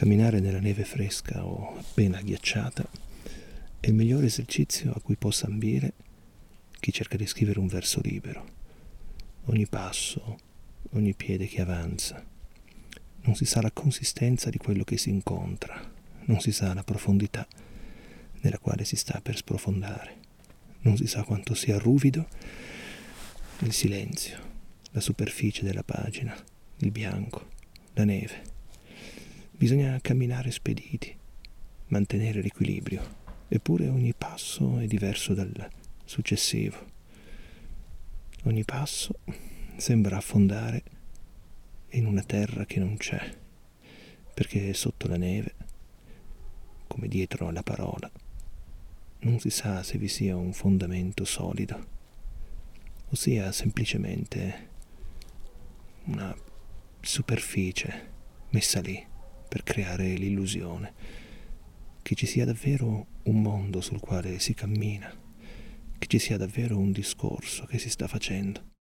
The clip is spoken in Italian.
Camminare nella neve fresca o appena ghiacciata è il migliore esercizio a cui possa ambire chi cerca di scrivere un verso libero. Ogni passo, ogni piede che avanza, non si sa la consistenza di quello che si incontra, non si sa la profondità nella quale si sta per sprofondare, non si sa quanto sia ruvido il silenzio, la superficie della pagina, il bianco, la neve. Bisogna camminare spediti, mantenere l'equilibrio, eppure ogni passo è diverso dal successivo. Ogni passo sembra affondare in una terra che non c'è, perché sotto la neve, come dietro alla parola, non si sa se vi sia un fondamento solido, o sia semplicemente una superficie messa lì per creare l'illusione che ci sia davvero un mondo sul quale si cammina, che ci sia davvero un discorso che si sta facendo.